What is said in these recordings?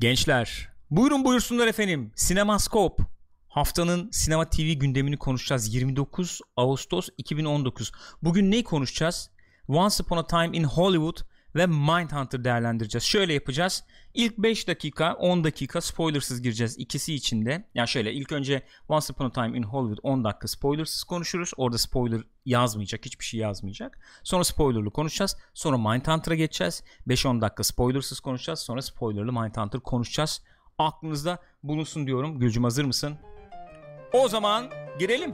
Gençler buyurun buyursunlar efendim. Sinemaskop. Haftanın sinema TV gündemini konuşacağız. 29 Ağustos 2019. Bugün neyi konuşacağız? Once Upon a Time in Hollywood ve Mindhunter değerlendireceğiz. Şöyle yapacağız. İlk 5 dakika 10 dakika spoilersız gireceğiz ikisi içinde. Yani şöyle ilk önce Once Upon a Time in Hollywood 10 dakika spoilersız konuşuruz. Orada spoiler yazmayacak hiçbir şey yazmayacak. Sonra spoilerlı konuşacağız. Sonra Mindhunter'a geçeceğiz. 5-10 dakika spoilersız konuşacağız. Sonra spoilerlı Mindhunter konuşacağız. Aklınızda bulunsun diyorum. Gülcüm hazır mısın? O zaman girelim.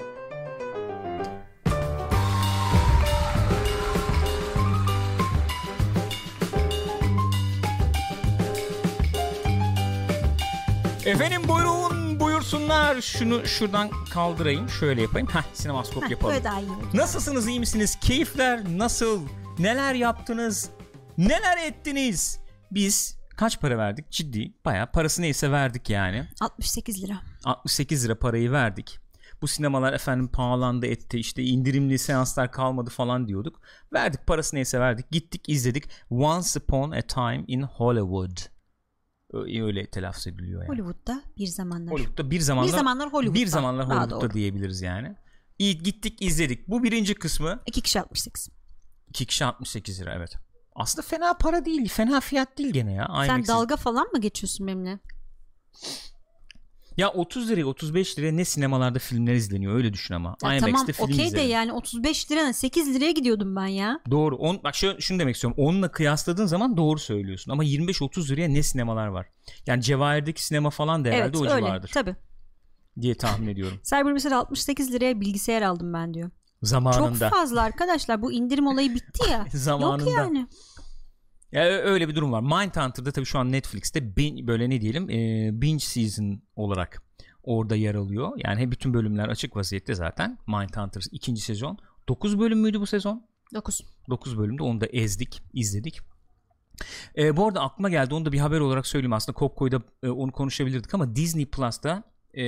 Efendim buyurun buyursunlar. Şunu şuradan kaldırayım. Şöyle yapayım. Heh sinemaskop yapalım. Böyle daha iyi. Nasılsınız iyi misiniz? Keyifler nasıl? Neler yaptınız? Neler ettiniz? Biz kaç para verdik? Ciddi bayağı parası neyse verdik yani. 68 lira. 68 lira parayı verdik. Bu sinemalar efendim pahalandı etti işte indirimli seanslar kalmadı falan diyorduk. Verdik parası neyse verdik gittik izledik Once Upon a Time in Hollywood. Öyle telaffuz ediliyor yani. Hollywood'da bir zamanlar. Hollywood'da bir zamanlar Bir zamanlar Hollywood'da. bir zamanlar Hollywood'da doğru. diyebiliriz yani. İyi gittik izledik. Bu birinci kısmı 2 kişi 68. 2 kişi 68 lira evet. Aslında fena para değil. Fena fiyat değil gene ya. Sen IMAX'in. dalga falan mı geçiyorsun benimle? Ya 30 liraya 35 liraya ne sinemalarda filmler izleniyor öyle düşün ama. Ya IMAX'te tamam film okey de yani 35 lirana 8 liraya gidiyordum ben ya. Doğru. On, bak şöyle, şunu demek istiyorum. Onunla kıyasladığın zaman doğru söylüyorsun. Ama 25-30 liraya ne sinemalar var? Yani Cevahir'deki sinema falan da herhalde evet o öyle civardır tabii. diye tahmin ediyorum. Cyber mesela 68 liraya bilgisayar aldım ben diyor. Zamanında. Çok fazla arkadaşlar bu indirim olayı bitti ya. Zamanında. Yok yani. Ya ö- öyle bir durum var. Mindhunter'da tabii şu an Netflix'te bin, böyle ne diyelim e, binge season olarak orada yer alıyor. Yani bütün bölümler açık vaziyette zaten. Mindhunter ikinci sezon. 9 bölüm müydü bu sezon? 9. 9 bölümde onu da ezdik, izledik. E, bu arada aklıma geldi onu da bir haber olarak söyleyeyim aslında Kopko'yu e, onu konuşabilirdik ama Disney Plus'ta e,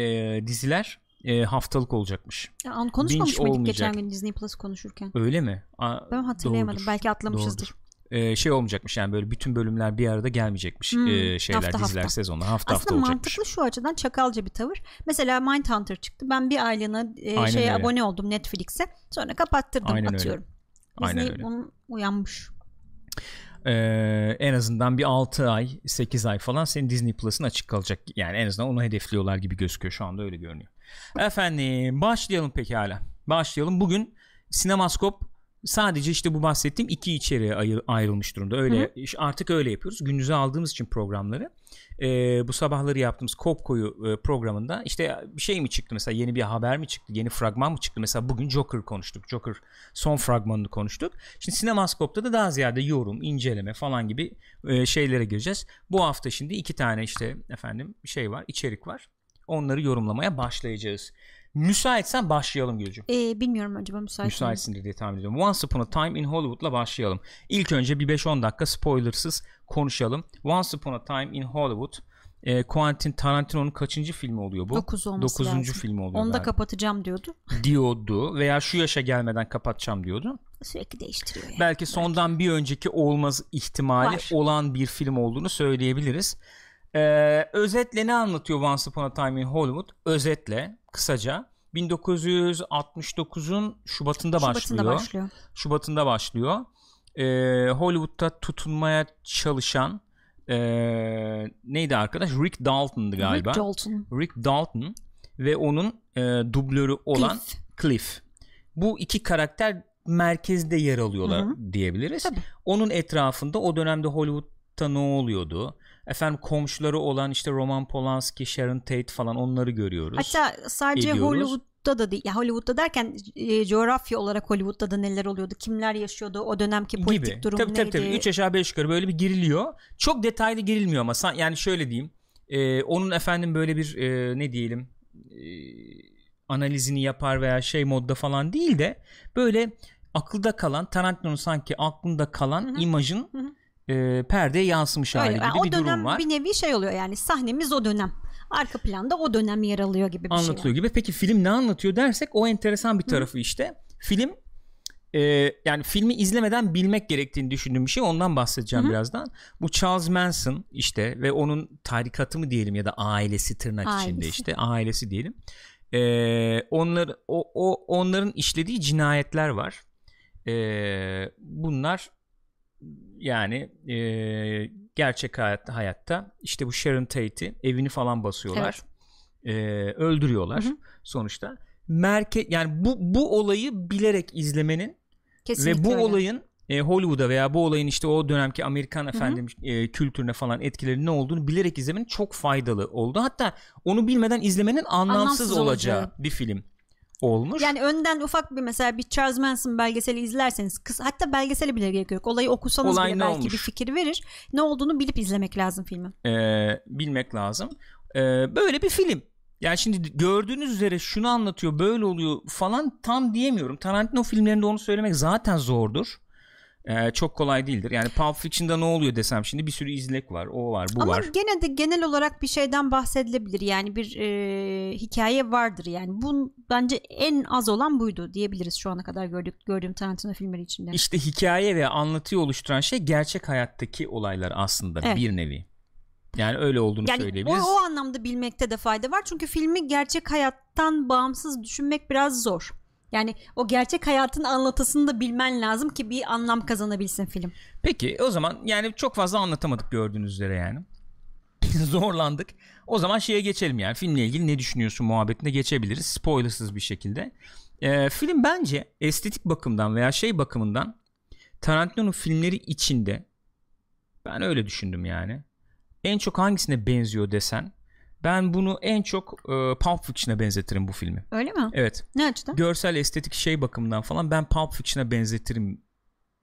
diziler e, haftalık olacakmış. Ya, onu konuşmamış Binge mıydık olmayacak. geçen gün Disney Plus konuşurken? Öyle mi? Aa, Ben hatırlayamadım. doğrudur, Belki atlamışızdır. doğrudur. E, şey olmayacakmış yani böyle bütün bölümler bir arada gelmeyecekmiş Hmm, e, şeyler hafta diziler hafta. sezonlar hafta hafta Aslında olacakmış. mantıklı şu açıdan çakalca bir tavır. Mesela Mindhunter çıktı. Ben bir aylığına e, Aynen şeye öyle. abone oldum Netflix'e. Sonra kapattırdım Aynen öyle. atıyorum. Aynen Disney öyle. bunun uyanmış. Ee, en azından bir 6 ay 8 ay falan senin Disney Plus'ın açık kalacak. Yani en azından onu hedefliyorlar gibi gözüküyor şu anda öyle görünüyor. Efendim başlayalım pekala. Başlayalım. Bugün Sinemaskop sadece işte bu bahsettiğim iki içeriğe ayrılmış durumda. Öyle iş- artık öyle yapıyoruz. Gündüze aldığımız için programları. Ee, bu sabahları yaptığımız Kopko'yu e, programında işte bir şey mi çıktı mesela? Yeni bir haber mi çıktı? Yeni fragman mı çıktı? Mesela bugün Joker konuştuk. Joker son fragmanını konuştuk. Şimdi Sinemaskop'ta da daha ziyade yorum inceleme falan gibi e, şeylere gireceğiz. Bu hafta şimdi iki tane işte efendim şey var içerik var. Onları yorumlamaya başlayacağız müsaitsen başlayalım Gülcüm E, bilmiyorum acaba müsait mi? müsaitsindir diye tahmin ediyorum. Once Upon a Time in Hollywood'la başlayalım. İlk önce bir 5-10 dakika spoilersız konuşalım. Once Upon a Time in Hollywood e, Quentin Tarantino'nun kaçıncı filmi oluyor bu? Dokuz olması Dokuzuncu lazım. filmi oluyor Onu da galiba. kapatacağım diyordu. diyordu veya şu yaşa gelmeden kapatacağım diyordu. Sürekli değiştiriyor yani. Belki sondan bir önceki olmaz ihtimali Var. olan bir film olduğunu söyleyebiliriz. Ee, özetle ne anlatıyor Once Upon a Time in Hollywood? Özetle kısaca 1969'un Şubat'ında, Şubat'ında başlıyor. başlıyor. Şubat'ında başlıyor. Ee, Hollywood'da tutunmaya çalışan ee, neydi arkadaş? Rick Dalton'dı galiba. Rick Dalton. Rick Dalton ve onun e, dublörü olan Cliff. Cliff. Bu iki karakter merkezde yer alıyorlar Hı diyebiliriz. Tabii. Onun etrafında o dönemde Hollywood'da ne oluyordu? Efendim komşuları olan işte Roman Polanski, Sharon Tate falan onları görüyoruz. Hatta sadece ediyoruz. Hollywood'da da değil. Ya Hollywood'da derken e, coğrafya olarak Hollywood'da da neler oluyordu? Kimler yaşıyordu? O dönemki politik gibi. durum tabii, neydi? tabii tabii 3 aşağı 5 yukarı böyle bir giriliyor. Çok detaylı girilmiyor ama yani şöyle diyeyim. e, onun efendim böyle bir e, ne diyelim e, analizini yapar veya şey modda falan değil de böyle akılda kalan Tarantino'nun sanki aklında kalan Hı hı. imajın Hı hı. E, perdeye yansımış hali Öyle. gibi Yani o bir dönem durum var. bir nevi şey oluyor yani sahnemiz o dönem. Arka planda o dönem yer alıyor gibi bir şey. anlatılıyor gibi. Peki film ne anlatıyor dersek o enteresan bir tarafı işte. Film e, yani filmi izlemeden bilmek gerektiğini düşündüğüm bir şey ondan bahsedeceğim Hı-hı. birazdan. Bu Charles Manson işte ve onun tarikatı mı diyelim ya da ailesi tırnak ailesi. içinde işte ailesi diyelim. E, onlar o, o onların işlediği cinayetler var. E, bunlar yani e, gerçek hayatta hayatta işte bu Sharon Tate'i evini falan basıyorlar. Evet. E, öldürüyorlar Hı-hı. sonuçta. Merke yani bu bu olayı bilerek izlemenin Kesinlikle ve bu öyle. olayın e, Hollywood'a veya bu olayın işte o dönemki Amerikan efendim e, kültürüne falan etkileri ne olduğunu bilerek izlemenin çok faydalı oldu. Hatta onu bilmeden izlemenin anlamsız, anlamsız olacağı olacak. bir film olmuş. Yani önden ufak bir mesela bir Charles Manson belgeseli izlerseniz kısa, hatta belgeseli bile gerek yok. Olayı okusanız Olay bile belki olmuş? bir fikir verir. Ne olduğunu bilip izlemek lazım filmi. Ee, bilmek lazım. Ee, böyle bir film. Yani şimdi gördüğünüz üzere şunu anlatıyor böyle oluyor falan tam diyemiyorum. Tarantino filmlerinde onu söylemek zaten zordur. Ee, çok kolay değildir. Yani Pulp Fiction'da ne oluyor desem şimdi bir sürü izlek var. O var, bu Ama var. Ama gene de genel olarak bir şeyden bahsedilebilir. Yani bir e, hikaye vardır yani. Bu bence en az olan buydu diyebiliriz şu ana kadar gördük gördüğüm Tarantino filmleri içinde. İşte hikaye ve anlatıyı oluşturan şey gerçek hayattaki olaylar aslında evet. bir nevi. Yani öyle olduğunu yani söyleyebiliriz. O, o anlamda bilmekte de fayda var. Çünkü filmi gerçek hayattan bağımsız düşünmek biraz zor. Yani o gerçek hayatın anlatısını da bilmen lazım ki bir anlam kazanabilsin film. Peki o zaman yani çok fazla anlatamadık gördüğünüz üzere yani. Zorlandık. O zaman şeye geçelim yani filmle ilgili ne düşünüyorsun muhabbetine geçebiliriz spoilersız bir şekilde. Ee, film bence estetik bakımdan veya şey bakımından Tarantino'nun filmleri içinde ben öyle düşündüm yani. En çok hangisine benziyor desen ben bunu en çok e, Pulp Fiction'a benzetirim bu filmi. Öyle mi? Evet. Ne açıdan? Görsel estetik şey bakımından falan ben Pulp Fiction'a benzetirim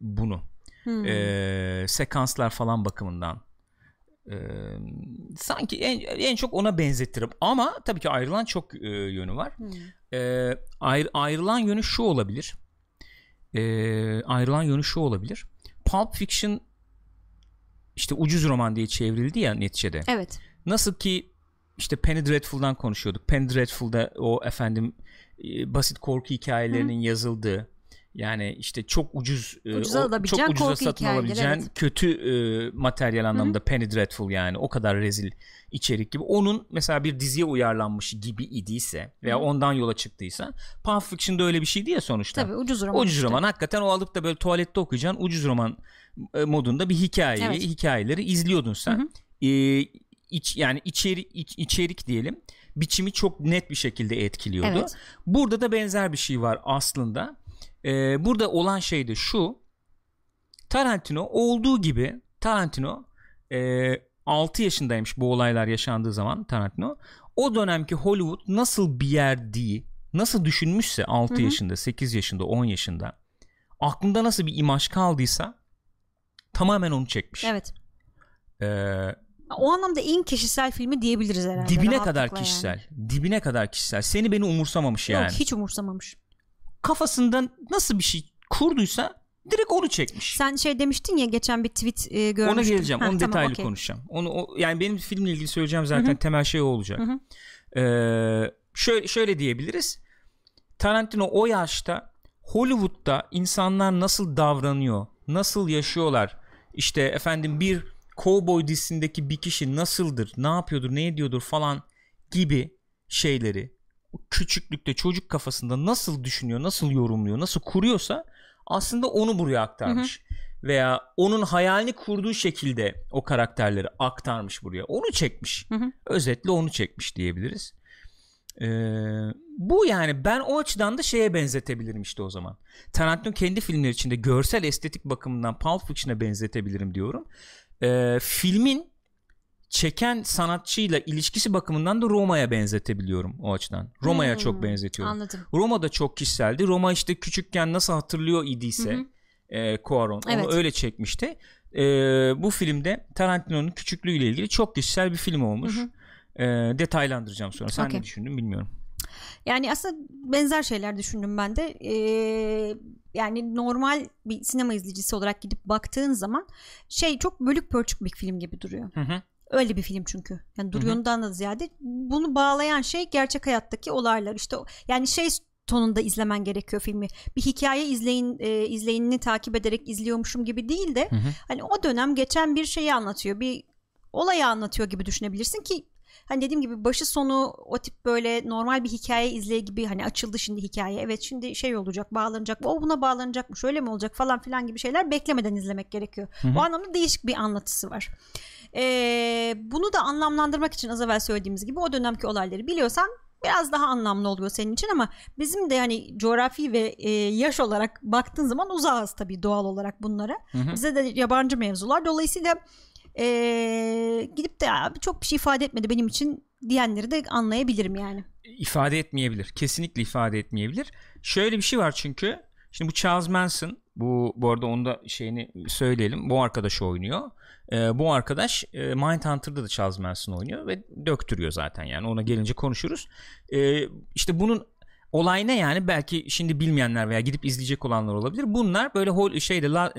bunu. Hmm. E, sekanslar falan bakımından. E, sanki en, en çok ona benzetirim. Ama tabii ki ayrılan çok e, yönü var. Hmm. E, ayrı, ayrılan yönü şu olabilir. E, ayrılan yönü şu olabilir. Pulp Fiction işte ucuz roman diye çevrildi ya neticede. Evet. Nasıl ki işte Penny Dreadful'dan konuşuyorduk. Penny Dreadful'da o efendim e, basit korku hikayelerinin Hı. yazıldığı yani işte çok ucuz e, ucuza o, çok ucuza satın alabileceğin evet. kötü e, materyal anlamında Hı. Penny Dreadful yani o kadar rezil içerik gibi. Onun mesela bir diziye uyarlanmış gibi idiyse veya Hı. ondan yola çıktıysa Pulp Fiction'da öyle bir şey diye sonuçta. Tabii ucuz roman. Ucuz işte. roman hakikaten o alıp da böyle tuvalette okuyacağın ucuz roman e, modunda bir hikayeyi evet. hikayeleri izliyordun sen. Hı hı. E, iç yani içeri iç, içerik diyelim biçimi çok net bir şekilde etkiliyordu. Evet. Burada da benzer bir şey var aslında. Ee, burada olan şey de şu. Tarantino olduğu gibi Tarantino e, 6 yaşındaymış bu olaylar yaşandığı zaman Tarantino. O dönemki Hollywood nasıl bir yer değil, nasıl düşünmüşse 6 Hı-hı. yaşında, 8 yaşında, 10 yaşında aklında nasıl bir imaj kaldıysa tamamen onu çekmiş. Evet. Ee, o anlamda en kişisel filmi diyebiliriz herhalde. Dibine kadar kişisel. Yani. Dibine kadar kişisel. Seni beni umursamamış yani. Yok hiç umursamamış. Kafasından nasıl bir şey kurduysa direkt onu çekmiş. Sen şey demiştin ya geçen bir tweet e, görmüştüm. Ona geleceğim. Ha, onu tamam, detaylı okay. konuşacağım. Onu o, yani benim filmle ilgili söyleyeceğim zaten Hı-hı. temel şey o olacak. Ee, şöyle şöyle diyebiliriz. Tarantino o yaşta Hollywood'da insanlar nasıl davranıyor, nasıl yaşıyorlar? İşte efendim bir Cowboy dizisindeki bir kişi nasıldır, ne yapıyordur, ne ediyordur falan gibi şeyleri küçüklükte çocuk kafasında nasıl düşünüyor, nasıl yorumluyor, nasıl kuruyorsa aslında onu buraya aktarmış. Hı hı. Veya onun hayalini kurduğu şekilde o karakterleri aktarmış buraya. Onu çekmiş. Hı hı. Özetle onu çekmiş diyebiliriz. Ee, bu yani ben o açıdan da şeye benzetebilirim işte o zaman. Tarantino kendi filmleri içinde görsel estetik bakımından Pulp Fiction'a benzetebilirim diyorum e, filmin çeken sanatçıyla ilişkisi bakımından da Roma'ya benzetebiliyorum o açıdan. Roma'ya hmm, çok benzetiyorum. Anladım. Roma da çok kişiseldi. Roma işte küçükken nasıl hatırlıyor idiyse e, Cuarón evet. onu öyle çekmişti. E, bu filmde Tarantino'nun küçüklüğüyle ilgili çok kişisel bir film olmuş. Hı hı. E, detaylandıracağım sonra. Sen okay. ne düşündün bilmiyorum. Yani aslında benzer şeyler düşündüm ben de. Ee, yani normal bir sinema izleyicisi olarak gidip baktığın zaman şey çok bölük pörçük bir film gibi duruyor. Hı hı. Öyle bir film çünkü. Yani duruyorundan da ziyade bunu bağlayan şey gerçek hayattaki olaylar. İşte yani şey tonunda izlemen gerekiyor filmi. Bir hikaye izleyin e, izleyinini takip ederek izliyormuşum gibi değil de hı hı. hani o dönem geçen bir şeyi anlatıyor. Bir olayı anlatıyor gibi düşünebilirsin ki hani dediğim gibi başı sonu o tip böyle normal bir hikaye izleye gibi hani açıldı şimdi hikaye evet şimdi şey olacak bağlanacak o buna bağlanacak mı şöyle mi olacak falan filan gibi şeyler beklemeden izlemek gerekiyor. Hı-hı. O anlamda değişik bir anlatısı var. Ee, bunu da anlamlandırmak için az evvel söylediğimiz gibi o dönemki olayları biliyorsan biraz daha anlamlı oluyor senin için ama bizim de hani coğrafi ve e, yaş olarak baktığın zaman uzağız tabii doğal olarak bunlara. Hı hı. Bize de yabancı mevzular. Dolayısıyla e, gidip de abi çok bir şey ifade etmedi benim için diyenleri de anlayabilirim yani. İfade etmeyebilir. Kesinlikle ifade etmeyebilir. Şöyle bir şey var çünkü şimdi bu Charles Manson bu bu arada onu da şeyini söyleyelim. Bu arkadaş oynuyor. Ee, bu arkadaş e, Mindhunter'da da Charles Manson oynuyor ve döktürüyor zaten yani ona gelince konuşuruz. Ee, işte bunun olay ne yani belki şimdi bilmeyenler veya gidip izleyecek olanlar olabilir. Bunlar böyle şeyde la,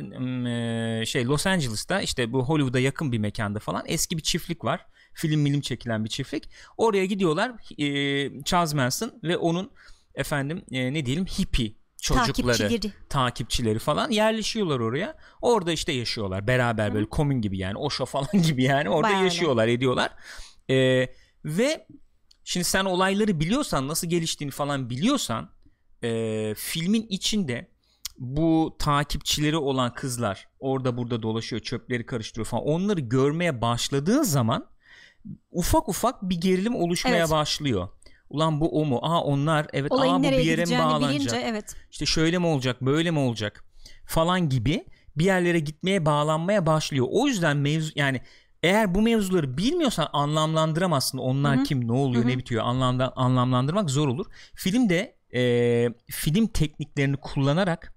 e, şey Los Angeles'ta işte bu Hollywood'a yakın bir mekanda falan eski bir çiftlik var. Film milim çekilen bir çiftlik. Oraya gidiyorlar e, Charles Manson ve onun efendim e, ne diyelim hippie çocukları, takipçileri. takipçileri falan yerleşiyorlar oraya. Orada işte yaşıyorlar beraber Hı. böyle komün gibi yani Oşo falan gibi yani orada Bayağı yaşıyorlar ediyorlar. Ee, ve Şimdi sen olayları biliyorsan nasıl geliştiğini falan biliyorsan e, filmin içinde bu takipçileri olan kızlar orada burada dolaşıyor çöpleri karıştırıyor falan onları görmeye başladığın zaman ufak ufak bir gerilim oluşmaya evet. başlıyor. Ulan bu o mu? Aa onlar evet Olayın aa bu bir yere mi bağlanacak? Bilince, evet. İşte şöyle mi olacak böyle mi olacak falan gibi bir yerlere gitmeye bağlanmaya başlıyor. O yüzden mevzu yani eğer bu mevzuları bilmiyorsan anlamlandıramazsın. Onlar Hı-hı. kim, ne oluyor, Hı-hı. ne bitiyor anlamda anlamlandırmak zor olur. Film de e, film tekniklerini kullanarak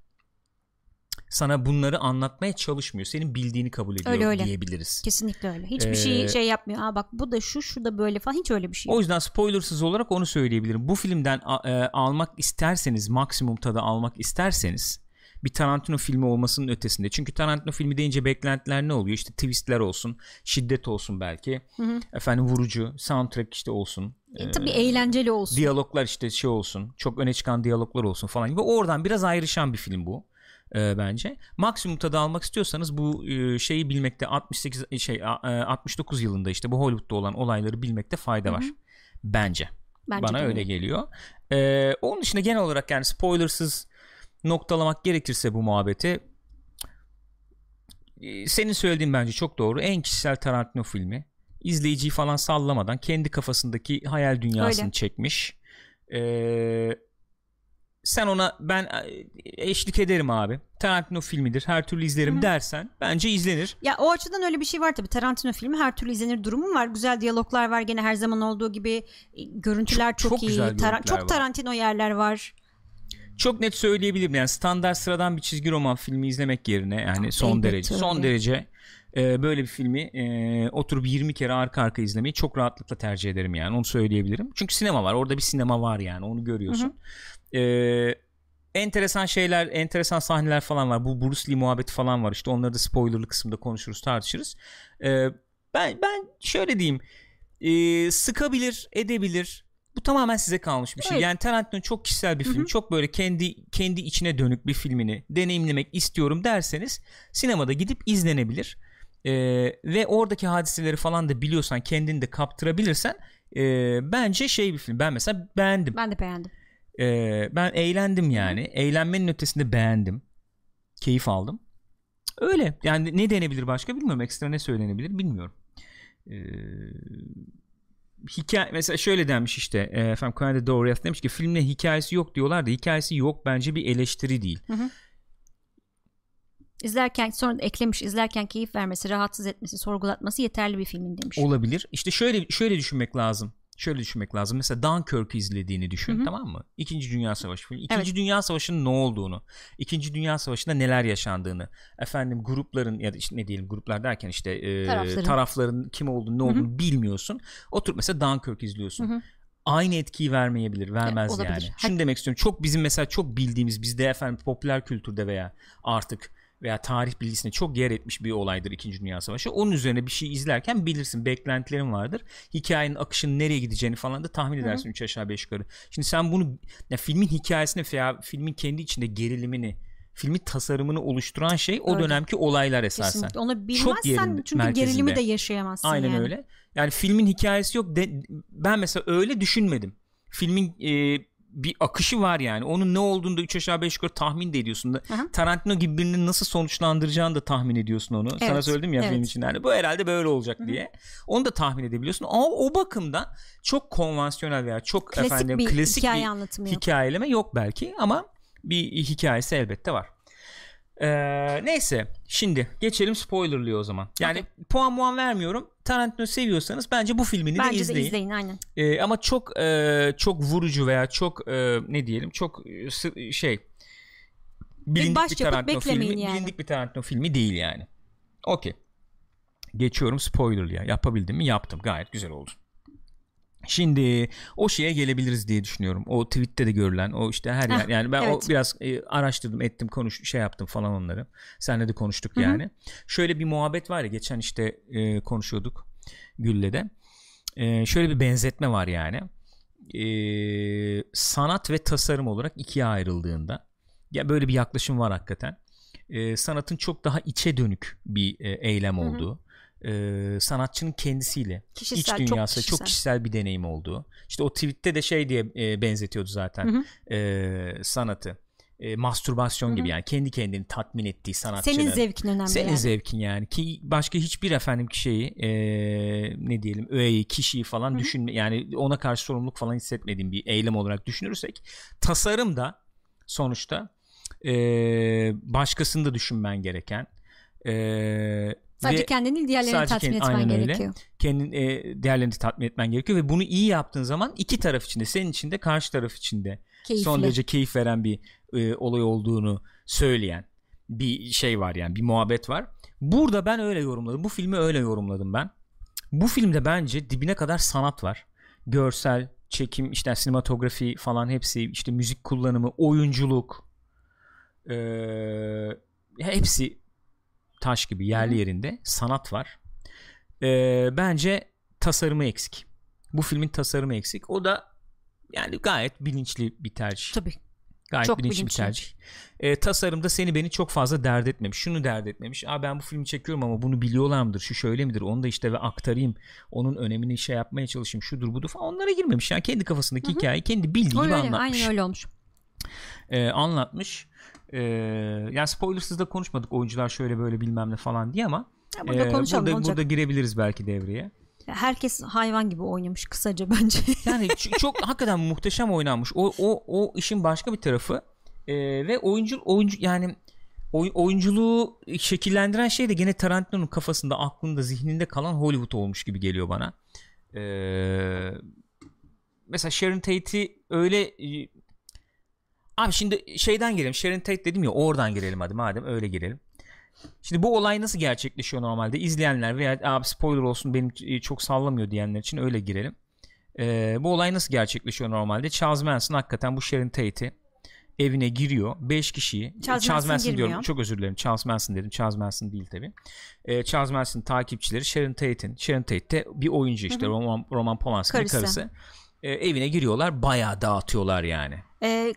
sana bunları anlatmaya çalışmıyor. Senin bildiğini kabul ediyor öyle, öyle. diyebiliriz. Kesinlikle öyle. Hiçbir ee, şey şey yapmıyor. Aa bak bu da şu şu da böyle falan hiç öyle bir şey. Yok. O yüzden spoilersız olarak onu söyleyebilirim. Bu filmden e, almak isterseniz maksimum tadı almak isterseniz bir Tarantino filmi olmasının ötesinde. Çünkü Tarantino filmi deyince beklentiler ne oluyor? İşte twistler olsun, şiddet olsun belki. Hı hı. Efendim vurucu, soundtrack işte olsun. E, tabii ee, eğlenceli olsun. Diyaloglar işte şey olsun. Çok öne çıkan diyaloglar olsun falan gibi. Oradan biraz ayrışan bir film bu e, bence. Maksimum tadı almak istiyorsanız bu e, şeyi bilmekte 68 e, şey e, 69 yılında işte bu Hollywood'da olan olayları bilmekte fayda var. Hı hı. Bence. Bence Bana öyle geliyor. E, onun dışında genel olarak yani spoilersız noktalamak gerekirse bu muhabbeti e, senin söylediğin bence çok doğru. En kişisel Tarantino filmi. İzleyiciyi falan sallamadan kendi kafasındaki hayal dünyasını Öyle. çekmiş. Ee, sen ona ben e, eşlik ederim abi. Tarantino filmidir. Her türlü izlerim Hı-hı. dersen bence izlenir. Ya o açıdan öyle bir şey var tabii. Tarantino filmi her türlü izlenir durumu var. Güzel diyaloglar var gene her zaman olduğu gibi. E, görüntüler çok, çok, çok iyi. Tara- çok var. Tarantino yerler var çok net söyleyebilirim yani standart sıradan bir çizgi roman filmi izlemek yerine yani son Elbette derece öyle. son derece e, böyle bir filmi e, oturup 20 kere arka arka izlemeyi çok rahatlıkla tercih ederim yani onu söyleyebilirim. Çünkü sinema var orada bir sinema var yani onu görüyorsun. Hı hı. E, enteresan şeyler enteresan sahneler falan var bu Bruce Lee muhabbeti falan var işte onları da spoilerlı kısımda konuşuruz tartışırız. E, ben ben şöyle diyeyim e, sıkabilir edebilir bu tamamen size kalmış bir şey. Evet. Yani Tarantino çok kişisel bir film. Hı-hı. Çok böyle kendi kendi içine dönük bir filmini deneyimlemek istiyorum derseniz sinemada gidip izlenebilir. Ee, ve oradaki hadiseleri falan da biliyorsan kendini de kaptırabilirsen e, bence şey bir film. Ben mesela beğendim. Ben de beğendim. Ee, ben eğlendim yani. Hı-hı. Eğlenmenin ötesinde beğendim. Keyif aldım. Öyle. Yani ne denebilir başka bilmiyorum. Ekstra ne söylenebilir bilmiyorum. Ee, hikaye mesela şöyle denmiş işte e, efendim Canada Doriath demiş ki filmde hikayesi yok diyorlar da hikayesi yok bence bir eleştiri değil. Hı hı. İzlerken sonra eklemiş izlerken keyif vermesi, rahatsız etmesi, sorgulatması yeterli bir filmin demiş. Olabilir. İşte şöyle şöyle düşünmek lazım şöyle düşünmek lazım. Mesela Dunkirk'ü izlediğini düşün Hı-hı. tamam mı? İkinci Dünya Savaşı filmi. İkinci evet. Dünya Savaşı'nın ne olduğunu, İkinci Dünya Savaşı'nda neler yaşandığını, efendim grupların ya da işte ne diyelim gruplar derken işte e, tarafların. tarafların kim olduğunu, ne olduğunu Hı-hı. bilmiyorsun. Oturup mesela Dunkirk izliyorsun. Hı-hı aynı etkiyi vermeyebilir vermez evet, yani. Şunu demek istiyorum çok bizim mesela çok bildiğimiz bizde efendim popüler kültürde veya artık veya tarih bilgisine çok yer etmiş bir olaydır 2. Dünya Savaşı. Onun üzerine bir şey izlerken bilirsin beklentilerin vardır. Hikayenin akışının nereye gideceğini falan da tahmin edersin 3 aşağı 5 yukarı. Şimdi sen bunu ya filmin hikayesini veya filmin kendi içinde gerilimini filmin tasarımını oluşturan şey o Öyle. dönemki olaylar esasen. Kesinlikle. Onu Çok bilmezsen yerin çünkü merkezinde. gerilimi de yaşayamazsın Aynen yani. öyle. Yani filmin hikayesi yok. De, ben mesela öyle düşünmedim. Filmin e, bir akışı var yani. Onun ne olduğunu da 3 aşağı 5 yukarı tahmin de ediyorsun. Da. Aha. Tarantino gibi birinin nasıl sonuçlandıracağını da tahmin ediyorsun onu. Sana Evet, söyledim ya evet. film için yani. Bu herhalde böyle olacak diye. Onu da tahmin edebiliyorsun. Ama o bakımdan çok konvansiyonel veya çok Klasik efendim bir klasik hikaye bir anlatımı yok. hikayeleme yok belki ama bir hikayesi elbette var. Ee, neyse şimdi geçelim spoilerlıya o zaman. Yani puan muan vermiyorum. Tarantino seviyorsanız bence bu filmini de Bence izleyin. de izleyin aynen. Ee, ama çok e, çok vurucu veya çok e, ne diyelim çok e, şey bilindik bir, başyapıt Tarantino filmi yani. bilindik bir Tarantino filmi değil yani. Okey. Geçiyorum spoilerlıya. Yapabildim mi? Yaptım. Gayet güzel oldu. Şimdi o şeye gelebiliriz diye düşünüyorum. O tweette de görülen o işte her yer Heh, yani ben o evet. biraz e, araştırdım, ettim, konuş şey yaptım falan onları. Seninle de konuştuk Hı hı. yani. Şöyle bir muhabbet var ya geçen işte e, konuşuyorduk Gül'le de. E, şöyle bir benzetme var yani. E, sanat ve tasarım olarak ikiye ayrıldığında ya böyle bir yaklaşım var hakikaten. E, sanatın çok daha içe dönük bir e, eylem Hı hı. E, sanatçının kendisiyle Kişisel, iç çok dünyası kişisel. çok kişisel bir deneyim olduğu. İşte o tweette de şey diye e, benzetiyordu zaten Hı hı. e, sanatı. E, mastürbasyon gibi yani kendi kendini tatmin ettiği sanatçının. Senin zevkin önemli Senin yani. zevkin yani ki başka hiçbir efendim şeyi e, ne diyelim öğeyi kişiyi falan Hı hı. düşünme yani ona karşı sorumluluk falan hissetmediğim bir eylem olarak düşünürsek tasarım da sonuçta e, başkasını da düşünmen gereken e, Sadece ve kendini diğerlerini tatmin kendi- etmen aynen öyle. gerekiyor. kendin e, değerlerini tatmin etmen gerekiyor ve bunu iyi yaptığın zaman iki taraf içinde senin için de karşı taraf için de Keyifli. son derece keyif veren bir e, olay olduğunu söyleyen bir şey var yani bir muhabbet var. Burada ben öyle yorumladım. Bu filmi öyle yorumladım ben. Bu filmde bence dibine kadar sanat var. Görsel, çekim, işte sinematografi falan hepsi, işte müzik kullanımı, oyunculuk e, hepsi taş gibi yerli yerinde sanat var. E, bence tasarımı eksik. Bu filmin tasarımı eksik. O da yani gayet bilinçli bir tercih. Tabii. Gayet Çok bilinçli, bir bilinçli. tercih. E, tasarımda seni beni çok fazla dert etmemiş. Şunu dert etmemiş. Aa ben bu filmi çekiyorum ama bunu biliyorlar mıdır? Şu şöyle midir? Onu da işte ve aktarayım. Onun önemini şey yapmaya çalışayım. Şudur budur falan. Onlara girmemiş. Yani kendi kafasındaki Hı hı. hikayeyi kendi bildiği gibi öyle, anlatmış. aynen öyle olmuş. E, anlatmış. E, yani spoilersız da konuşmadık. Oyuncular şöyle böyle bilmem ne falan diye ama Ya burada e, konuşalım burada, olacak. burada girebiliriz belki devreye. Herkes hayvan gibi oynamış kısaca bence. Yani çok hakikaten muhteşem oynanmış. O o o işin başka bir tarafı Ee, ve oyuncu oyuncu yani oy- oyunculuğu şekillendiren şey de gene Tarantino'nun kafasında, aklında, zihninde kalan Hollywood olmuş gibi geliyor bana. Ee, mesela Sharon Tate'i öyle Abi şimdi şeyden girelim. Sharon Tate dedim ya oradan girelim hadi madem öyle girelim. Şimdi bu olay nasıl gerçekleşiyor normalde? İzleyenler veya abi spoiler olsun benim e, çok sallamıyor diyenler için öyle girelim. Ee, bu olay nasıl gerçekleşiyor normalde? Charles Manson hakikaten bu Sharon Tate'i evine giriyor. 5 kişiyi. Charles Charles, Manson Manson diyorum. Çok özür dilerim. Charles Manson dedim. Charles Manson değil tabi. Charles Manson takipçileri Sharon Tate'in. Sharon Tate de bir oyuncu işte. Hı hı. Roman, Roman Polanski'nin Karısı. karısı. Ee, evine giriyorlar. Bayağı dağıtıyorlar yani.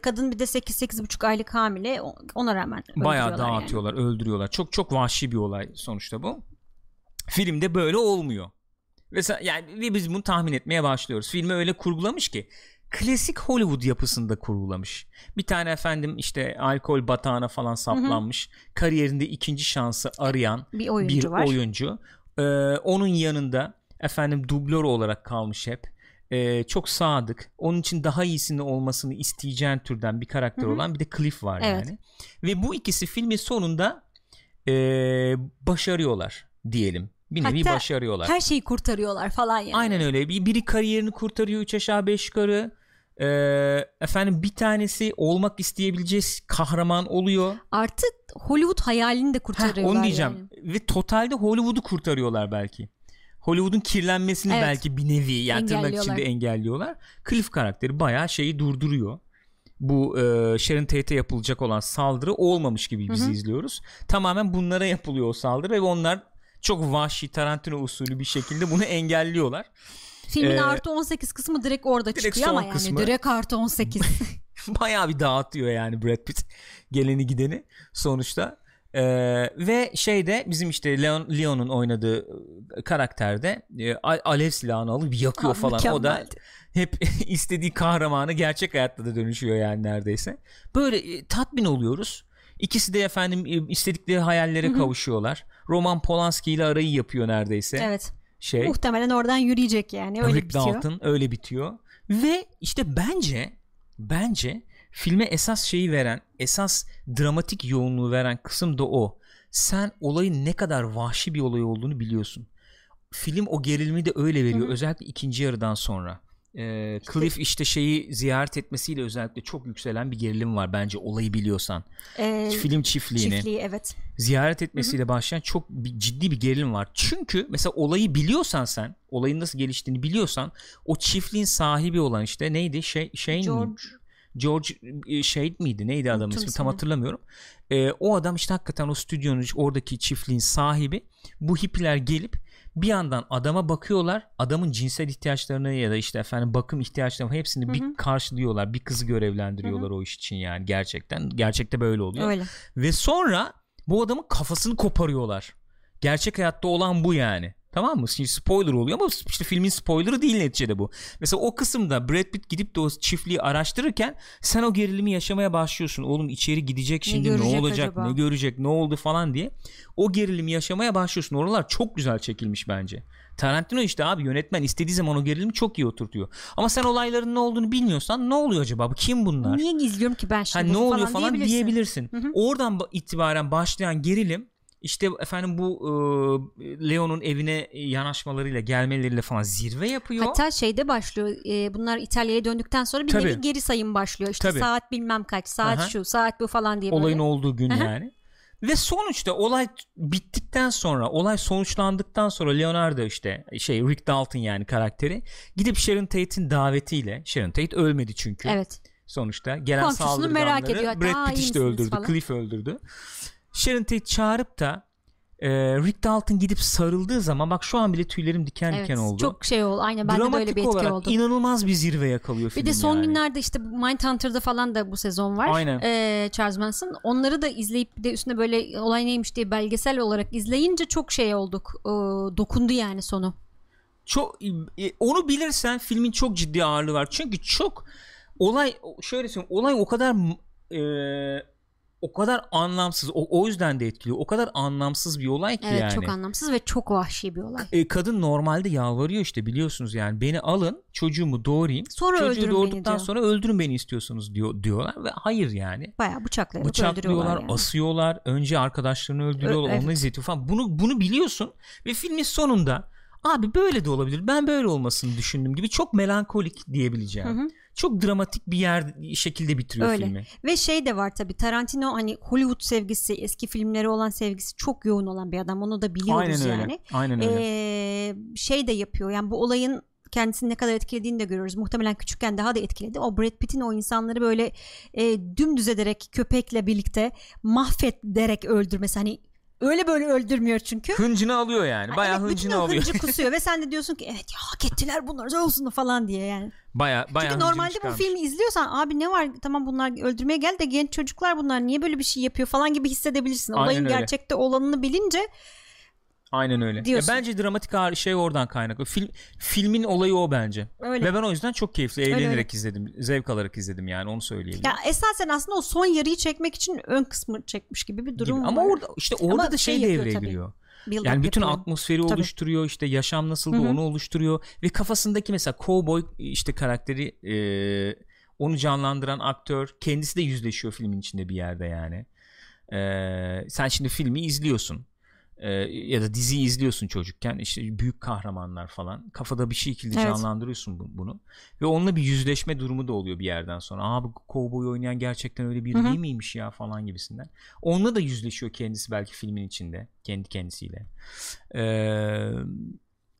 Kadın bir de 8-8,5 aylık hamile ona rağmen Bayağı öldürüyorlar yani. dağıtıyorlar, öldürüyorlar. Çok çok vahşi bir olay sonuçta bu. Filmde böyle olmuyor. Ve yani ve biz bunu tahmin etmeye başlıyoruz. Filmi öyle kurgulamış ki klasik Hollywood yapısında kurgulamış. Bir tane efendim işte alkol batağına falan saplanmış. Kariyerinde ikinci şansı arayan Bir oyuncu bir var. oyuncu. Ee, onun yanında efendim dublör olarak kalmış hep. Ee, çok sadık. Onun için daha iyisini olmasını isteyeceğin türden bir karakter Hı hı. olan bir de Cliff var Evet. yani. Ve bu ikisi filmin sonunda ee, başarıyorlar diyelim. Bir nevi Hatta başarıyorlar. Her şeyi kurtarıyorlar falan yani. Aynen öyle. Bir, biri kariyerini kurtarıyor 3 aşağı 5 yukarı. Ee, efendim bir tanesi olmak isteyebileceği kahraman oluyor. Artık Hollywood hayalini de Heh, kurtarıyorlar onu diyeceğim. yani. Ve totalde Hollywood'u kurtarıyorlar belki. Hollywood'un kirlenmesini Evet. belki bir nevi yani tırnak içinde engelliyorlar. Cliff karakteri bayağı şeyi durduruyor. bu e, Sharon Tate'e yapılacak olan saldırı olmamış gibi biz izliyoruz. Tamamen bunlara yapılıyor o saldırı ve onlar çok vahşi Tarantino usulü bir şekilde bunu engelliyorlar. Filmin ee, artı 18 kısmı direkt orada direkt çıkıyor ama yani kısmı, direkt artı 18. Bayağı bir dağıtıyor yani Brad Pitt geleni gideni sonuçta. Ee, ve şeyde bizim işte Leon, Leon'un oynadığı karakterde e, alev silahını alıp yakıyor ha, falan. Mükemmeldi. O da hep istediği kahramanı gerçek hayatta da dönüşüyor yani neredeyse. Böyle e, tatmin oluyoruz. İkisi de efendim e, istedikleri hayallere Hı-hı. kavuşuyorlar. Roman Polanski ile arayı yapıyor neredeyse. Evet. Şey. Muhtemelen oradan yürüyecek yani öyle Rick bitiyor. Dalton öyle bitiyor. Ve işte bence bence filme esas şeyi veren, esas dramatik yoğunluğu veren kısım da o. Sen olayın ne kadar vahşi bir olay olduğunu biliyorsun. Film o gerilimi de öyle veriyor. Hı-hı. Özellikle ikinci yarıdan sonra. Ee, Cliff işte şeyi ziyaret etmesiyle özellikle çok yükselen bir gerilim var bence olayı biliyorsan. Ee, Film çiftliğini. Çiftliği evet. Ziyaret etmesiyle Hı-hı. başlayan çok bir, ciddi bir gerilim var. Çünkü mesela olayı biliyorsan sen, olayın nasıl geliştiğini biliyorsan o çiftliğin sahibi olan işte neydi? Şey şey George George Shade miydi? Neydi adamın ismi? Tam hatırlamıyorum. Ee, o adam işte hakikaten o stüdyonun oradaki çiftliğin sahibi. Bu hippiler gelip bir yandan adama bakıyorlar adamın cinsel ihtiyaçlarını ya da işte efendim bakım ihtiyaçlarını hepsini Hı-hı. bir karşılıyorlar bir kızı görevlendiriyorlar Hı-hı. o iş için yani gerçekten gerçekte böyle oluyor Öyle. ve sonra bu adamın kafasını koparıyorlar gerçek hayatta olan bu yani Tamam mı? Şimdi spoiler oluyor ama işte filmin spoilerı değil neticede bu. Mesela o kısımda Brad Pitt gidip de o çiftliği araştırırken sen o gerilimi yaşamaya başlıyorsun. Oğlum içeri gidecek şimdi ne, ne olacak acaba? ne görecek ne oldu falan diye. O gerilimi yaşamaya başlıyorsun. Oralar çok güzel çekilmiş bence. Tarantino işte abi yönetmen istediği zaman o gerilimi çok iyi oturtuyor. Ama sen olayların ne olduğunu bilmiyorsan ne oluyor acaba? Kim bunlar? Niye izliyorum ki ben şimdi? Ha, ne oluyor falan, falan diyebilirsin. diyebilirsin. Hı hı. Oradan itibaren başlayan gerilim işte efendim bu e, Leo'nun evine yanaşmalarıyla gelmeleriyle falan zirve yapıyor. Hatta şeyde başlıyor. E, bunlar İtalya'ya döndükten sonra bir Tabii. nevi geri sayım başlıyor. İşte Tabii. saat bilmem kaç, saat Aha. şu, saat bu falan diye böyle. Olayın olduğu gün Aha. yani. Ve sonuçta olay bittikten sonra, olay sonuçlandıktan sonra Leonardo işte şey Rick Dalton yani karakteri gidip Sharon Tate'in davetiyle Sharon Tate ölmedi çünkü. Evet. Sonuçta gelen saldırganları merak ediyor. Brad Pitt işte öldürdü, falan. Cliff öldürdü. Sharon Tate çağırıp da e, Rick Dalton gidip sarıldığı zaman bak şu an bile tüylerim diken evet, diken oldu. Çok şey oldu. Aynen ben de böyle bir etki olarak oldu. inanılmaz bir zirve yakalıyor film Bir de son yani. günlerde işte Mindhunter'da falan da bu sezon var. Aynen. Ee, Charles Manson. Onları da izleyip bir de üstüne böyle olay neymiş diye belgesel olarak izleyince çok şey olduk. Ee, dokundu yani sonu. Çok e, onu bilirsen filmin çok ciddi ağırlığı var. Çünkü çok olay şöyle söyleyeyim olay o kadar e, o kadar anlamsız o, o yüzden de etkiliyor. O kadar anlamsız bir olay ki evet, yani. çok anlamsız ve çok vahşi bir olay. E, kadın normalde yalvarıyor işte biliyorsunuz yani beni alın çocuğumu doğurayım. Sonra Çocuğu doğurduktan sonra öldürün beni istiyorsunuz diyor diyorlar ve hayır yani. Bayağı bıçaklayarak Bıçaklıyorlar, yani. asıyorlar. Önce arkadaşlarını öldürüyorlar, Ö- evet. onu izletiyor falan. Bunu bunu biliyorsun ve filmin sonunda abi böyle de olabilir. Ben böyle olmasını düşündüm gibi çok melankolik diyebileceğim. Hı hı çok dramatik bir yer şekilde bitiriyor Öyle. filmi. Ve şey de var tabi Tarantino hani Hollywood sevgisi eski filmleri olan sevgisi çok yoğun olan bir adam onu da biliyoruz Aynen yani. Öyle. Aynen öyle. Ee, şey de yapıyor yani bu olayın kendisini ne kadar etkilediğini de görüyoruz. Muhtemelen küçükken daha da etkiledi. O Brad Pitt'in o insanları böyle e, dümdüz ederek köpekle birlikte mahvet derek öldürmesi. Hani Öyle böyle öldürmüyor çünkü. Hıncını alıyor yani. Bayağı evet, hıncını alıyor. Hıncı kusuyor ve sen de diyorsun ki evet ya hak ettiler bunlar olsun falan diye yani. Baya baya Çünkü normalde bu filmi izliyorsan abi ne var tamam bunlar öldürmeye gel de genç çocuklar bunlar niye böyle bir şey yapıyor falan gibi hissedebilirsin. Olayın Aynen öyle. gerçekte olanını bilince Aynen öyle. Ya bence dramatik şey oradan kaynaklı. Film, filmin olayı o bence. Öyle. Ve ben o yüzden çok keyifli, eğlenerek öyle, izledim. Zevk alarak izledim yani onu söyleyeyim. Ya esasen aslında o son yarıyı çekmek için ön kısmı çekmiş gibi bir durum gibi. var. Ama orada işte orada Ama da şey, şey devreye giriyor. Yani bütün yapıyor. atmosferi tabii. oluşturuyor işte yaşam Hı-hı. onu oluşturuyor ve kafasındaki mesela cowboy işte karakteri e, onu canlandıran aktör kendisi de yüzleşiyor filmin içinde bir yerde yani. E, sen şimdi filmi izliyorsun e, ya da dizi izliyorsun çocukken işte büyük kahramanlar falan kafada bir şekilde evet. canlandırıyorsun bunu ve onunla bir yüzleşme durumu da oluyor bir yerden sonra. Aa bu kovboy oynayan gerçekten öyle biri değil miymiş ya falan gibisinden. Onunla da yüzleşiyor kendisi belki filmin içinde kendi kendisiyle. Eee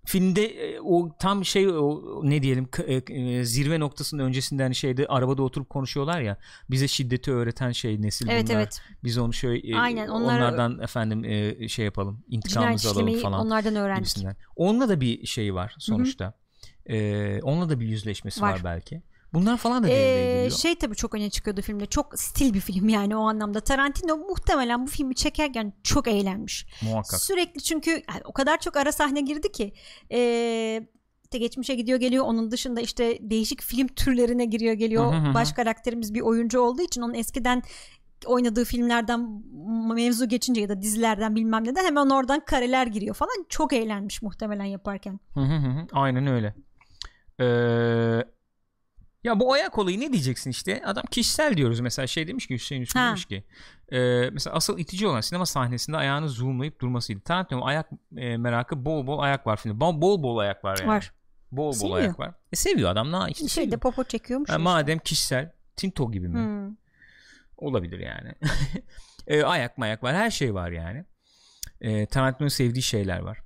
filmde e, o tam şey o, ne diyelim e, e, zirve noktasının öncesinde hani şeyde arabada oturup konuşuyorlar ya bize şiddeti öğreten şey nesil evet, bunlar. Evet. Biz onu şöyle Aynen, onlar, onlardan efendim şey yapalım intikamımızı alalım falan. Onlardan öğrendik. Gibisinden. Onunla da bir şey var sonuçta. Hı-hı. Ee, onunla da bir yüzleşmesi var, var belki. Bunlar falan da devreye ee, Şey tabii çok öne çıkıyordu filmde. Çok stil bir film yani o anlamda. Tarantino muhtemelen bu filmi çekerken çok eğlenmiş. Muhakkak. Sürekli çünkü yani o kadar çok ara sahne girdi ki. Ee, işte geçmişe gidiyor geliyor. Onun dışında işte değişik film türlerine giriyor geliyor. Hı hı hı. Baş karakterimiz bir oyuncu olduğu için onun eskiden oynadığı filmlerden mevzu geçince ya da dizilerden bilmem neden hemen oradan kareler giriyor falan. Çok eğlenmiş muhtemelen yaparken. Hı hı hı. Aynen öyle. Ee, ya bu ayak olayı ne diyeceksin işte? Adam kişisel diyoruz mesela şey demiş ki Hüseyin Hüsnü demiş ki e, mesela asıl itici olan sinema sahnesinde ayağını zoomlayıp durmasıydı. Tarantino ayak e, merakı bol bol ayak var filmde. Bol bol, bol ayak var yani. Var. Bol bol ayak var. E seviyor adam. Ne işte Şeyde seviyor. popo çekiyormuş. Yani işte. Madem kişisel Tinto gibi mi? Hmm. Olabilir yani. e, ayak mayak var. Her şey var yani. E, Tarantino'nun sevdiği şeyler var.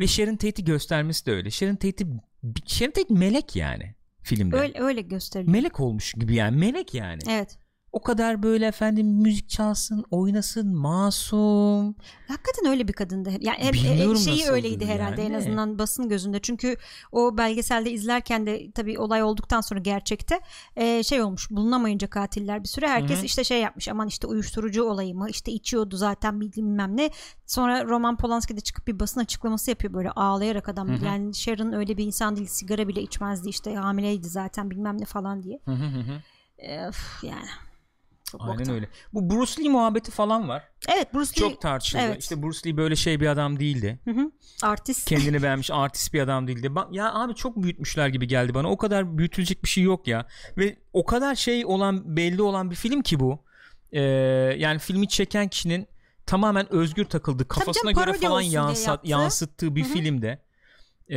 Ve Sharon Tate'i göstermesi de öyle. Sharon Tate'i Sharon Tate melek yani filmde. Öyle öyle gösteriyor. Melek olmuş gibi yani melek yani. Evet o kadar böyle efendim müzik çalsın, oynasın, masum. Hakikaten öyle bir kadındı. Yani hep, e, şeyi öyleydi herhalde yani. en azından basın gözünde. Çünkü o belgeselde izlerken de tabii olay olduktan sonra gerçekte e, şey olmuş. Bulunamayınca katiller bir süre herkes Hı-hı. işte şey yapmış. Aman işte uyuşturucu olayı mı? İşte içiyordu zaten bilmem ne. Sonra Roman Polanski de çıkıp bir basın açıklaması yapıyor böyle ağlayarak adam. Hı-hı. Yani Sharon öyle bir insan değil. Sigara bile içmezdi işte hamileydi zaten bilmem ne falan diye. Hı hı yani çok Aynen boktan. öyle. Bu Bruce Lee muhabbeti falan var. Evet Bruce Lee. Çok tartışıldı. Evet. İşte Bruce Lee böyle şey bir adam değildi. Hı hı. Artist. Kendini beğenmiş artist bir adam değildi. Ya abi çok büyütmüşler gibi geldi bana. O kadar büyütülecek bir şey yok ya. Ve o kadar şey olan belli olan bir film ki bu. Ee, yani filmi çeken kişinin tamamen özgür takıldı. Kafasına canım, göre falan yansıt, yansıttığı bir Hı-hı. filmde e,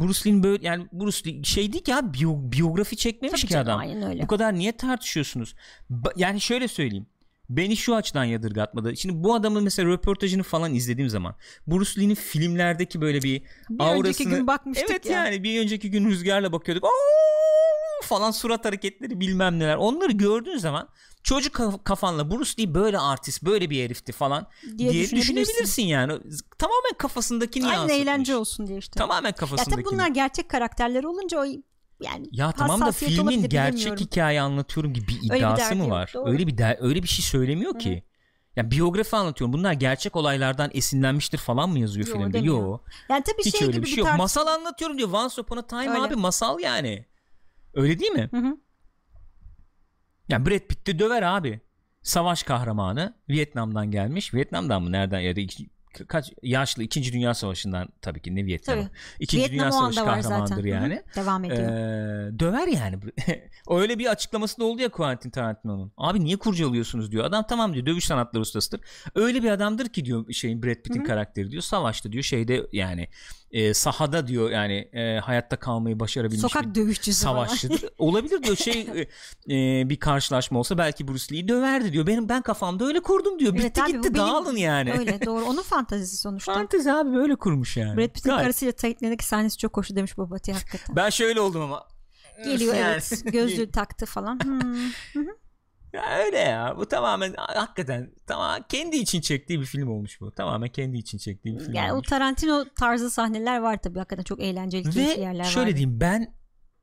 Bruce Lee'nin böyle yani Bruce Lee şey değil ki ya biyo, biyografi çekmemiş Tabii ki canım, adam. Öyle. Bu kadar niye tartışıyorsunuz? Ba- yani şöyle söyleyeyim. Beni şu açıdan yadırgatmadı. Şimdi bu adamın mesela röportajını falan izlediğim zaman Bruce Lee'nin filmlerdeki böyle bir, bir aurasını önceki gün bakmıştık Evet ya. yani bir önceki gün rüzgarla bakıyorduk. Oo! Falan surat hareketleri bilmem neler. Onları gördüğün zaman çocuk kafanla Bruce Lee böyle artist böyle bir herifti falan diye, diye düşünebilirsin yani. Tamamen kafasındakini Aynen yansıtmış. eğlence olsun diye işte. Tamamen kafasındakini. Ya tabii bunlar gerçek karakterler olunca o yani ya tamam da filmin gerçek hikaye anlatıyorum gibi bir iddiası bir mı var? Yok, öyle bir der, öyle bir şey söylemiyor Hı-hı. ki. Yani biyografi anlatıyorum. Bunlar gerçek olaylardan esinlenmiştir falan mı yazıyor Yo, filmde? Yok. Yani tabii Hiç şey öyle gibi bir şey yok. Tarz... Masal anlatıyorum diyor. Once Upon a Time öyle. abi masal yani. Öyle değil mi? Hı hı. Yani Brad Pitt de döver abi. Savaş kahramanı Vietnam'dan gelmiş. Vietnam'dan mı nereden ya da kaç yaşlı 2. Dünya Savaşı'ndan tabii ki ne Vietnam. 2. Dünya Savaşı kahramandır yani. Hı-hı. Devam ediyor. Ee, döver yani. Öyle bir açıklaması da oldu ya Quentin Tarantino'nun. Abi niye kurcalıyorsunuz diyor. Adam tamam diyor dövüş sanatları ustasıdır. Öyle bir adamdır ki diyor şeyin Brad Pitt'in karakteri diyor. Savaşta diyor şeyde yani e, sahada diyor yani e, hayatta kalmayı başarabilmiş Sokak bir dövüşçüsü savaşçıdır. Olabilir diyor şey e, e, bir karşılaşma olsa belki Bruce Lee'yi döverdi diyor. Benim ben kafamda öyle kurdum diyor. Evet, Bitti abi, gitti dağılın yani. Öyle doğru. Onun fantazisi sonuçta. Fantezi abi böyle kurmuş yani. Brad Pitt'in Gayet. karısıyla Titan'daki sahnesi çok hoş demiş Babati hakikaten. Ben şöyle oldum ama. Geliyor evet. Gözlüğü taktı falan. Hmm. Ya öyle ya. Bu tamamen hakikaten tamam kendi için çektiği bir film olmuş bu. Tamamen kendi için çektiği bir film yani olmuş. o Tarantino tarzı sahneler var tabii. Hakikaten çok eğlenceli Ve yerler var. şöyle diyeyim ben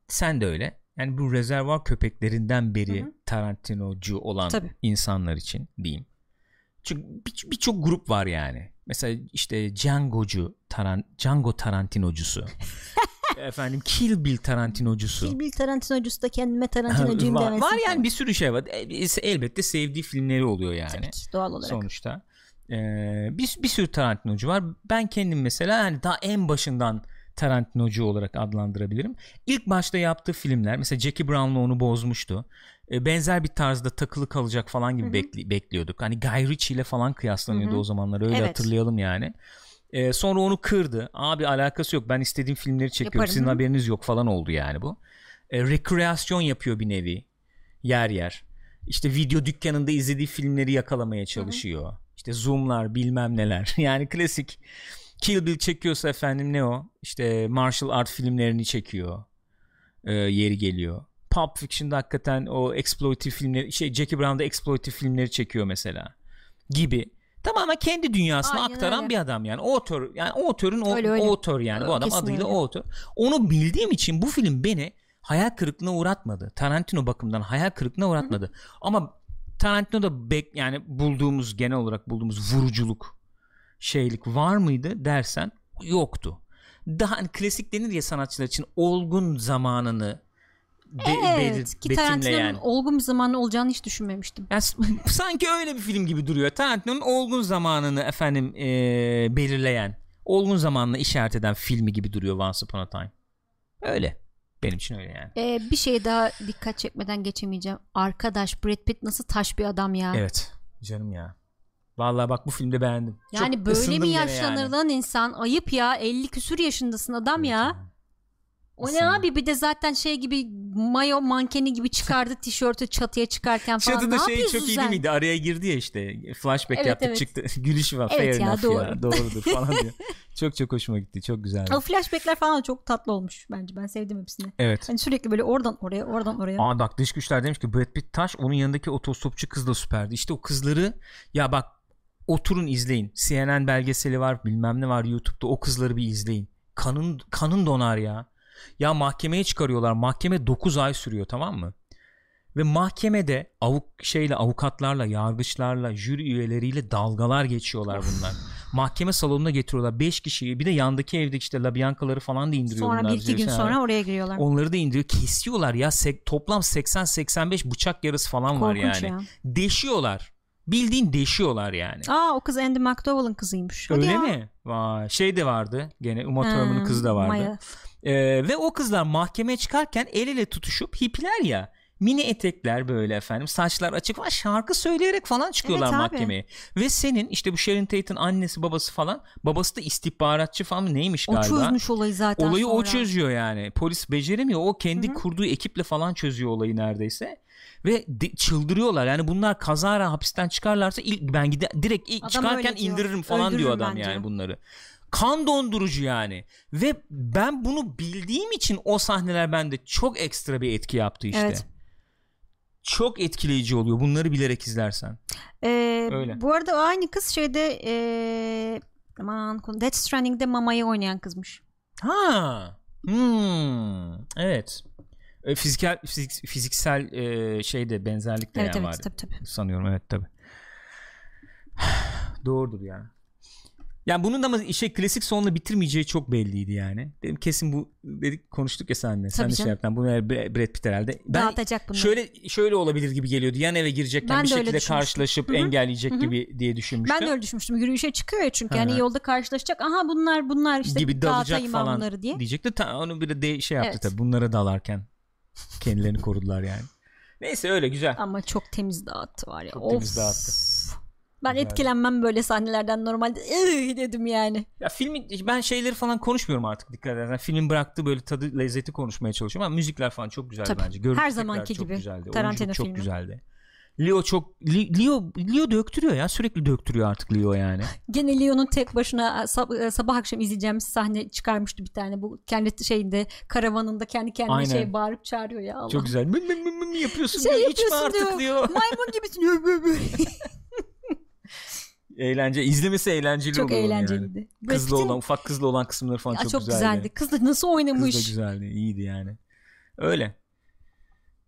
sen de öyle. Yani bu rezervuar köpeklerinden beri Hı-hı. Tarantinocu olan tabii. insanlar için diyeyim. Çünkü birçok bir grup var yani. Mesela işte Django'cu, Taran, Django Tarantinocusu. efendim Kill Bill Tarantinocusu. Kill Bill Tarantinocusu da kendime Tarantinocuyum var, demesin. Var yani bir sürü şey var. E, elbette sevdiği filmleri oluyor yani. Tabii ki, doğal olarak. Sonuçta. Ee, bir, bir sürü Tarantinocu var. Ben kendim mesela hani daha en başından Tarantinocu olarak adlandırabilirim. İlk başta yaptığı filmler mesela Jackie Brown'la onu bozmuştu. Ee, benzer bir tarzda takılı kalacak falan gibi bekli, bekliyorduk. Hani Guy Ritchie ile falan kıyaslanıyordu Hı-hı. o zamanlar öyle evet. hatırlayalım yani. Ee, sonra onu kırdı. Abi alakası yok. Ben istediğim filmleri çekiyorum. Yaparım, Sizin hı? haberiniz yok falan oldu yani bu. Ee, rekreasyon yapıyor bir nevi. Yer yer. İşte video dükkanında izlediği filmleri yakalamaya çalışıyor. Hı hı. İşte zoomlar bilmem neler. yani klasik Kill Bill çekiyorsa efendim ne o? İşte martial art filmlerini çekiyor. Ee, yeri geliyor. Pulp Fiction'da hakikaten o exploitive filmleri şey Jackie Brown'da exploitive filmleri çekiyor mesela gibi. Tamamen kendi dünyasını Aynen aktaran öyle. bir adam yani. O otör yani o otörün o, Öyle, öyle. o otör yani. Bu adam adıyla öyle. o otör. Onu bildiğim için bu film beni hayal kırıklığına uğratmadı. Tarantino bakımından hayal kırıklığına uğratmadı. Ama Tarantino'da bek yani bulduğumuz genel olarak bulduğumuz vuruculuk şeylik var mıydı dersen yoktu. Daha hani klasik denir ya sanatçılar için olgun zamanını be- Evet belir- ki Tarantino'nun yani. olgun bir zamanı olacağını hiç düşünmemiştim. Yani sanki öyle bir film gibi duruyor. Tarantino'nun olgun zamanını efendim eee, belirleyen, olgun zamanını işaret eden filmi gibi duruyor Once Upon a Time. Öyle. Benim için öyle yani. Ee, bir şey daha dikkat çekmeden geçemeyeceğim. Arkadaş Brad Pitt nasıl taş bir adam ya. Evet. Canım ya. Vallahi bak bu filmde beğendim. Yani Çok böyle mi yaşlanır yani. lan insan? Ayıp ya. 50 küsür yaşındasın adam Evet ya. O ne abi bir de zaten şey gibi mayo mankeni gibi çıkardı tişörtü çatıya çıkarken falan. Çatıda şey çok iyi değil miydi? Araya girdi ya işte. Flashback Evet, yaptık evet. çıktı. Gülüşü var. Evet Fair ya, doğru. ya. Doğrudur falan diyor. Çok çok hoşuma gitti. Çok güzeldi. O flashbackler falan çok tatlı olmuş bence. Ben sevdim hepsini. Evet. Hani sürekli böyle oradan oraya oradan oraya. Aa bak dış güçler demiş ki Brad Pitt taş onun yanındaki otostopçu kız da süperdi. İşte o kızları ya bak oturun izleyin. CNN belgeseli var bilmem ne var YouTube'da o kızları bir izleyin. Kanın kanın donar ya. Ya mahkemeye çıkarıyorlar. Mahkeme 9 ay sürüyor tamam mı? Ve mahkemede avuk şeyle avukatlarla, yargıçlarla, jüri üyeleriyle dalgalar geçiyorlar bunlar. Mahkeme salonuna getiriyorlar 5 kişiyi. Bir de yandaki evdeki işte Labiancaları falan da indiriyor Sonra bunlar. bir iki gün sonra oraya giriyorlar. Onları da indiriyor. Kesiyorlar ya. Sek- toplam 80-85 bıçak yarısı falan var Korkunç yani. ya. Deşiyorlar. Bildiğin deşiyorlar yani. Aa o kız Andy McDowell'ın kızıymış. Hadi Öyle ya. mi? Vay. Şey de vardı. Gene Uma Ha, Thurman'ın kızı da vardı. Maya. Ee, ve o kızlar mahkemeye çıkarken el ele tutuşup hippiler ya. Mini etekler böyle efendim saçlar açık falan şarkı söyleyerek falan çıkıyorlar Evet abi. mahkemeye. Ve senin işte bu Sharon Tate'in annesi babası falan babası da istihbaratçı falan neymiş O galiba. çözmüş olayı zaten Olayı o sonra. çözüyor yani. Polis beceremiyor. O kendi kurduğu ekiple falan çözüyor olayı neredeyse. Ve de- çıldırıyorlar. Yani bunlar kazara hapisten çıkarlarsa ilk ben gide direkt ilk Adam çıkarken diyor. indiririm falan diyor Öldürürüm adam ben yani diyor. bunları. Kan dondurucu yani. Ve ben bunu bildiğim için o sahneler bende çok ekstra bir etki yaptı işte. Evet. Çok etkileyici oluyor bunları bilerek izlersen. Ee, Öyle. Bu arada o aynı kız şeyde ee, aman Death Stranding'de Mama'yı oynayan kızmış. Ha. Hmm. Evet. E, fiziksel fizik- fiziksel e, şeyde benzerlik de Evet yani evet var. tabii tabii. Sanıyorum evet tabi. Doğrudur ya. Yani bunun da ama şey klasik sonla bitirmeyeceği çok belliydi yani. Dedim kesin bu dedik konuştuk ya seninle. Sen de şey yaptın. Bunu Brad Pitt herhalde. Ben Dağıtacak bunları. şöyle şöyle olabilir gibi geliyordu. Yan eve girecekken Ben bir de şekilde karşılaşıp Hı hı. engelleyecek Hı hı. gibi diye düşünmüştüm. Ben de öyle düşünmüştüm. Yürüyüşe çıkıyor ya çünkü. Yani yolda karşılaşacak. Aha bunlar bunlar işte gibi dalacak falan bunları diye. diyecekti. Ta, onu bir de, de şey yaptı Evet. tabii. Bunlara dalarken kendilerini korudular yani. Neyse öyle güzel. Ama çok temiz dağıttı var ya. Çok of. temiz dağıttı. Ben etkilenmem böyle sahnelerden normalde dedim yani. Ya filmin ben şeyleri falan konuşmuyorum artık dikkat edersen. Filmin bıraktığı böyle tadı lezzeti konuşmaya çalışıyorum ama müzikler falan çok güzeldi Tabii. bence. Görüntü Her zamanki çok gibi. güzeldi. Tarantino çok filmi. güzeldi. Leo çok Leo Leo döktürüyor ya sürekli döktürüyor artık Leo yani. Gene Leo'nun tek başına sab- sabah akşam izleyeceğimiz sahne çıkarmıştı bir tane. Bu kendi şeyinde karavanında kendi kendine Aynen. şey bağırıp çağırıyor ya Allah. Çok güzel. Mı mı mı yapıyorsun Şey diyor. İçme yapıyorsun artık diyor. Maymun gibisin. Eğlence izlemesi eğlenceli çok oluyor yani. eğlenceliydi. Kızlı Brad olan ufak kızlı olan kısımları falan Ya çok, çok, güzeldi. güzeldi. Kız da nasıl oynamış. Kız da güzeldi. iyiydi yani. Öyle.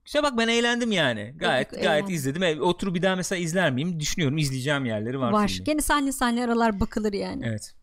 İşte bak ben eğlendim yani. Gayet yok, gayet eğlendim. izledim. Oturup bir daha mesela izler miyim? Düşünüyorum izleyeceğim yerleri var. Var. filmin. Gene sahne sahne aralar bakılır yani. Evet.